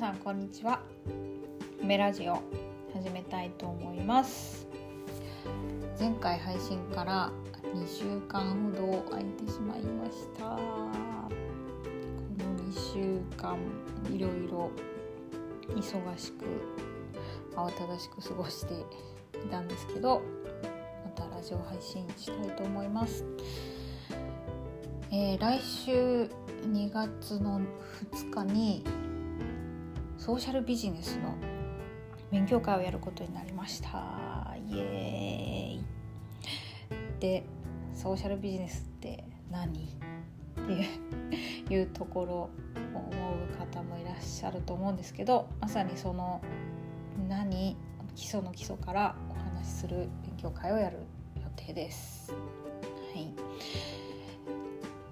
さんこんにちは。メラジオ始めたいと思います。前回配信から2週間ほど空いてしまいました。この2週間いろいろ忙しく慌ただしく過ごしていたんですけどまたラジオ配信したいと思います。えー、来週2月の2日にソーシャルビジネスの勉強会をやることになりました。イエーイ。でソーシャルビジネスって何？っていうところを思う方もいらっしゃると思うんですけどまさにその何？基礎の基礎からお話しする勉強会をやる予定です。はい。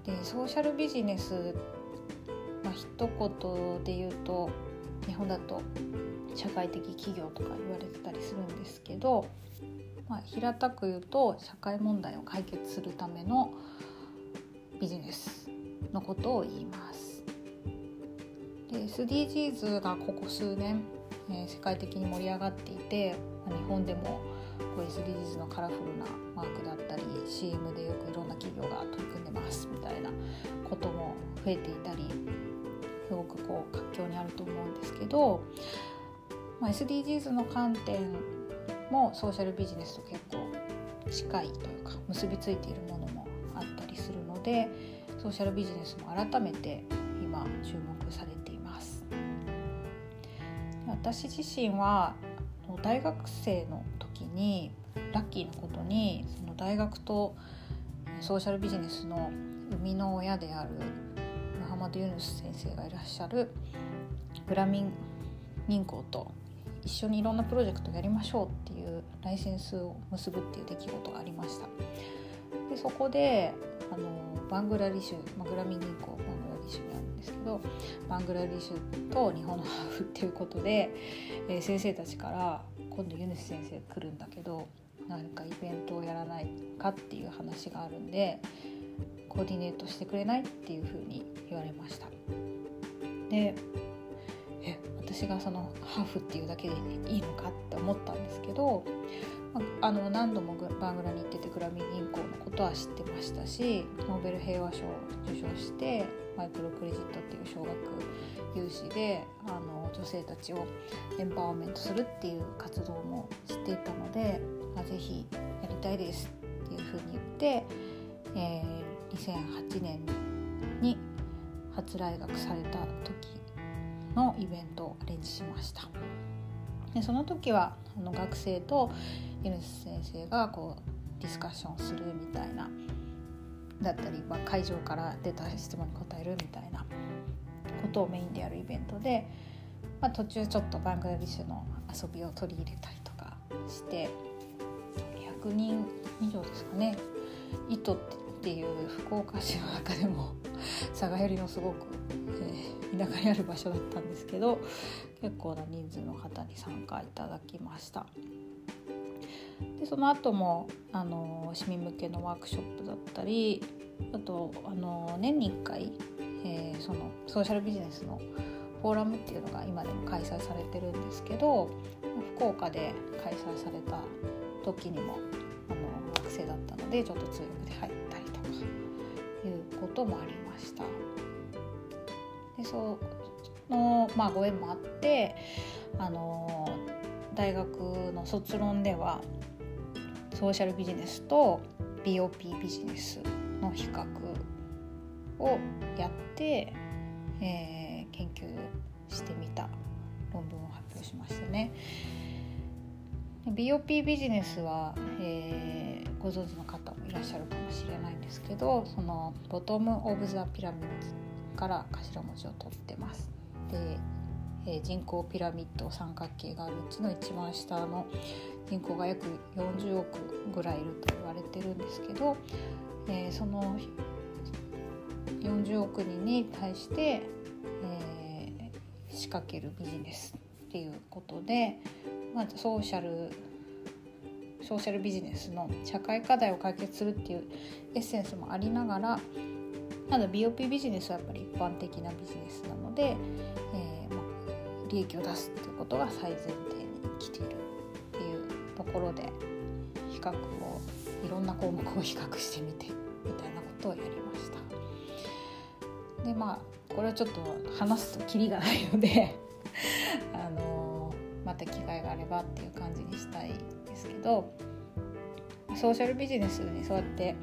でソーシャルビジネス、まあ一言で言うと日本だと社会的企業とか言われてたりするんですけど、まあ、平たく言うと社会問題を解決するためのビジネスのことを言います。で SDGs がここ数年、えー、世界的に盛り上がっていて日本でもこう SDGs のカラフルなマークだったり CM でよくいろんな企業が取り組んでますみたいなことも増えていたりすごくこう活況にあると思うんですけど、まあ、SDGs の観点もソーシャルビジネスと結構近いというか結びついているものもあったりするのでソーシャルビジネスも改めて今注目されています。私自身は大学生の時にラッキーなことにその大学とソーシャルビジネスの生みの親であるマド・ユヌス先生がいらっしゃるグラミン銀行と一緒にいろんなプロジェクトやりましょうっていうライセンスを結ぶっていう出来事がありました。でそこであのバングラディシュ、まあ、グラミン銀行バングラディシュにあるんですけどバングラディシュと日本のハーフっていうことで、えー、先生たちから今度ユヌス先生来るんだけど何かイベントをやらないかっていう話があるんでコーディネートしてくれないっていうふうに言われました。でえ私がそのハーフっていうだけでいいのかって思ったんですけどあの何度もバングラに行っててグラミー銀行のことは知ってましたしノーベル平和賞を受賞してマイクロクレジットっていう奨学有志であの女性たちをエンパワーメントするっていう活動も知っていたのであぜひやりたいですっていうふうに言って、えー、2008年に初来学された時のイベントをアレンジしました。でその時はあの学生とユヌス先生がこうディスカッションするみたいなだったり、まあ、会場から出た質問に答えるみたいなことをメインでやるイベントで、まあ、途中ちょっとバングラディッシュの遊びを取り入れたりとかして100人以上ですかね。糸っていう福岡市の中でも佐賀よりのすごく、えー、田舎にある場所だったんですけど結構な人数の方に参加いただきました。でその後もあの市民向けのワークショップだったりあとあの年に1回、えー、そのソーシャルビジネスのフォーラムっていうのが今でも開催されてるんですけど福岡で開催された時にもあの学生だったのでちょっと通訳で入ったりとかいうこともありました。でその、まあ、ご縁もあってあの大学の卒論ではソーシャルビジネスと BOP ビジネスの比較をやって、えー、研究してみた論文を発表しましたね。BOP ビジネスは、えー、ご存知の方もいらっしゃるかもしれないんですけどそのボトム・オブ・ザ・ピラミッドから頭文字を取ってます。で、え、人口ピラミッド三角形があるうちの一番下の人口が約40億ぐらいいると言われてるんですけど、えー、その40億人に対して、えー、仕掛けるビジネスっていうことで、まずソーシャルソーシャルビジネスの社会課題を解決するっていうエッセンスもありながらただ BOP ビジネスはやっぱり一般的なビジネスなので、えーま利益を出すっていうことが最前提に来ているっていうところで比較をいろんな項目を比較してみてみたいなことをやりました。でまあこれはちょっと話すとキリがないので あのまた機会があればっていう感じにしたいですけどソーシャルビジネスにそうやって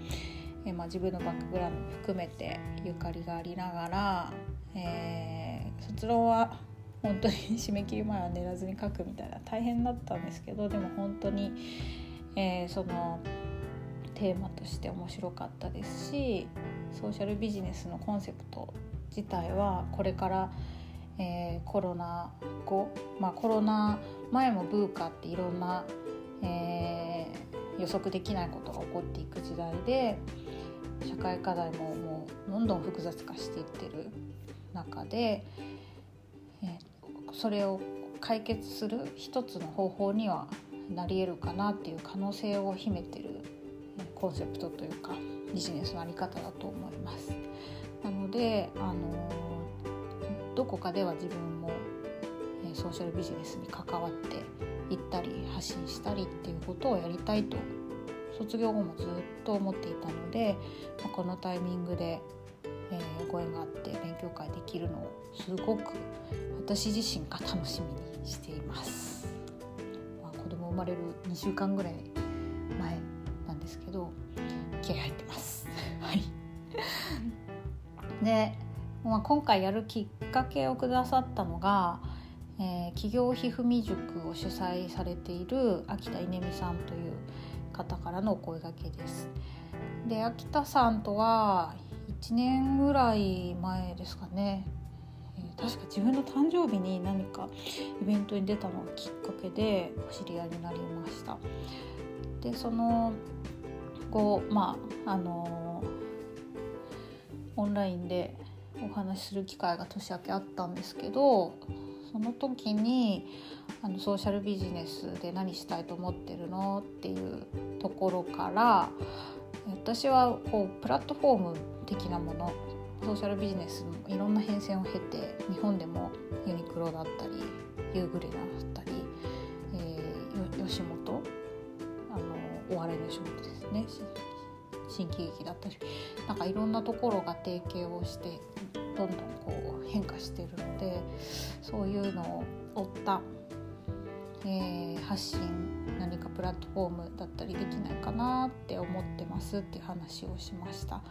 えまあ、自分のバックグラウンド含めてゆかりがありながら、えー、卒論は本当に締め切り前は寝らずに書くみたいな大変だったんですけどでも本当に、えー、そのテーマとして面白かったですしソーシャルビジネスのコンセプト自体はこれから、えー、コロナ後、まあ、コロナ前もブーカっていろんな、えー、予測できないことが起こっていく時代で社会課題ももうどんどん複雑化していってる中で、えー、それを解決する一つの方法にはなり得るかなっていう可能性を秘めてるコンセプトというかビジネスの在り方だと思います。なので、あのどこかでは自分もソーシャルビジネスに関わっていったり発信したりっていうことをやりたいと卒業後もずっと思っていたので、まこのタイミングで、えー、ご縁があって勉強会できるのをすごく私自身が楽しみにしています。まあ、子供生まれる2週間ぐらい前なんですけど気合入ってます。はいで、まあ、今回やるきっかけをくださったのが、えー、企業ひふみ塾を主催されている秋田稲美さんという方からのお声がけです。で秋田さんとは1年ぐらい前ですかね、えー、確か自分の誕生日に何かイベントに出たのがきっかけでお知り合いになりました。でその後まああのー、オンラインでお話しする機会が年明けあったんですけどその時にあのソーシャルビジネスで何したいと思ってるのっていうところから私はこうプラットフォーム的なものソーシャルビジネスのいろんな変遷を経て日本でもユニクロだったりユーグレだったり、えー、吉本あのお笑いの仕事ですね。新喜劇だったりなんかいろんなところが提携をしてどんどんこう変化してるのでそういうのを追った、えー、発信何かプラットフォームだったりできないかなって思ってますっていう話をしました。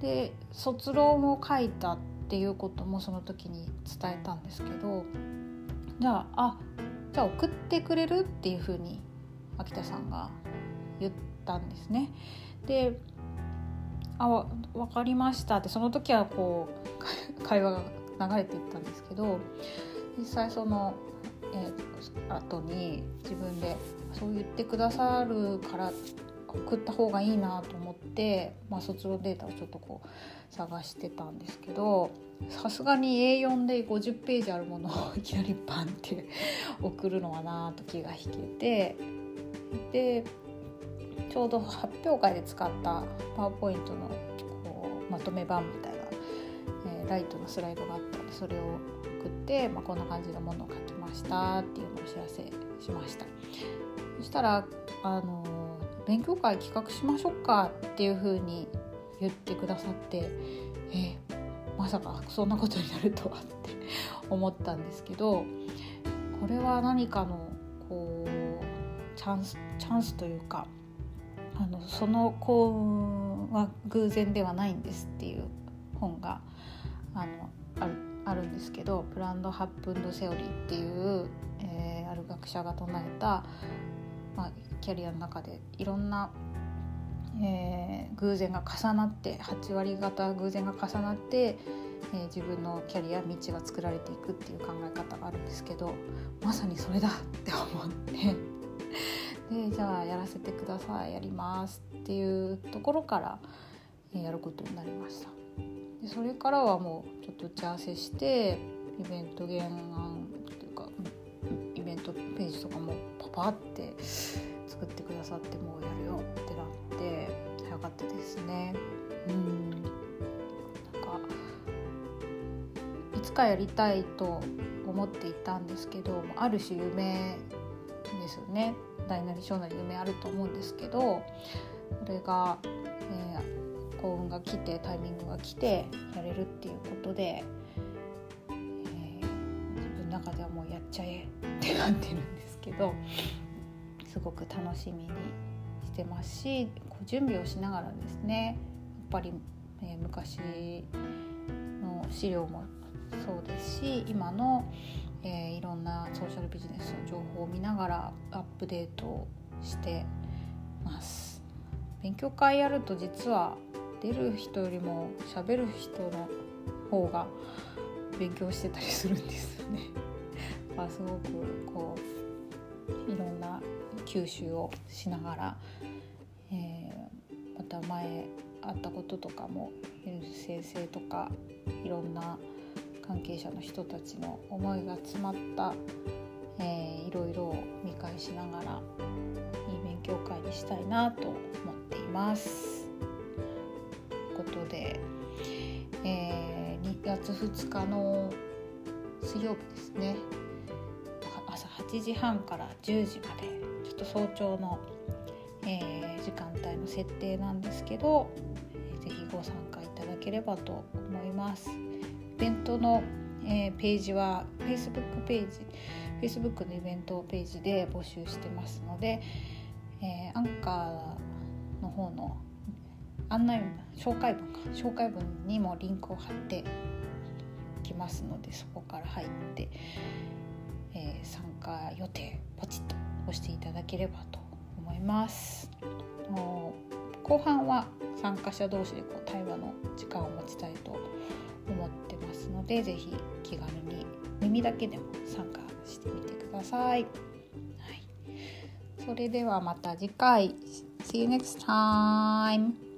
で卒論を書いたっていうこともその時に伝えたんですけどじゃああじゃあ送ってくれるっていうふうに秋田さんが言ったんですね。であ分かりましたってその時はこう 会話が流れていったんですけど実際その、えー、後に自分でそう言ってくださるから送った方がいいなと思って、まあ、卒論データをちょっとこう探してたんですけどさすがに A4 で50ページあるものを いきなりバンって送るのはなと気が引けてでちょうど発表会で使ったパワーポイントのこうまとめ版みたいな、えー、ライトのスライドがあったのでそれを送って、まあ、こんな感じのものを書きましたっていうのをお知らせしました。そしたらあの勉強会企画しましょうかっていう風に言ってくださってえまさかそんなことになるとはって 思ったんですけどこれは何かのこうチャンスチャンスというかあのその幸運は偶然ではないんですっていう本があのあるあるんですけどプランド・ハップンド・セオリーっていう、えー、ある学者が唱えた、まあ、キャリアの中でいろんな、えー、偶然が重なって8割方偶然が重なって、えー、自分のキャリア道が作られていくっていう考え方があるんですけどまさにそれだって思ってでじゃあやらせてくださいやりますっていうところからやることになりました。でそれからはもうちょっと打ち合わせしてイベント原案というかイベントページとかもパパって作ってくださってもうやるよってなって早かったですね。うん。なんかいつかやりたいと思っていたんですけどある種夢ですよね。大なり小なり夢あると思うんですけどこれが、えー、幸運が来てタイミングが来てやれるっていうことで、えー、自分の中ではもうやっちゃえってなってるんですけどすごく楽しみにしてますしこう準備をしながらですねやっぱり、えー、昔の資料もそうですし今の、えー、いろんなソーシャルビジネスの情報を見ながらアップデートしてます勉強会やると実は出る人よりも喋る人の方が勉強してたりするんですよね。まあ、すごくこういろんな吸収をしながら、えー、また前あったこととかも先生とかいろんな関係者の人たちの思いが詰まった、えー、いろいろを見返しながらいい勉強会にしたいなと思っています。ということで、えー、2月2日の水曜日ですね朝8時半から10時までちょっと早朝の、えー、時間帯の設定なんですけど、えー、ぜひご参加いただければと思います。ベントの、えー、ページは Facebook ページ Facebook のイベントページで募集してますので、えー、アンカーの方の案内紹介文か紹介文にもリンクを貼ってきますのでそこから入って、えー、参加予定ポチッと押していただければと思います。もう後半は参加者同士でこう対話の時間を持ちたいと思ってますので是非気軽に耳だけでも参加してみてください。はい、それではまた次回 See you next time!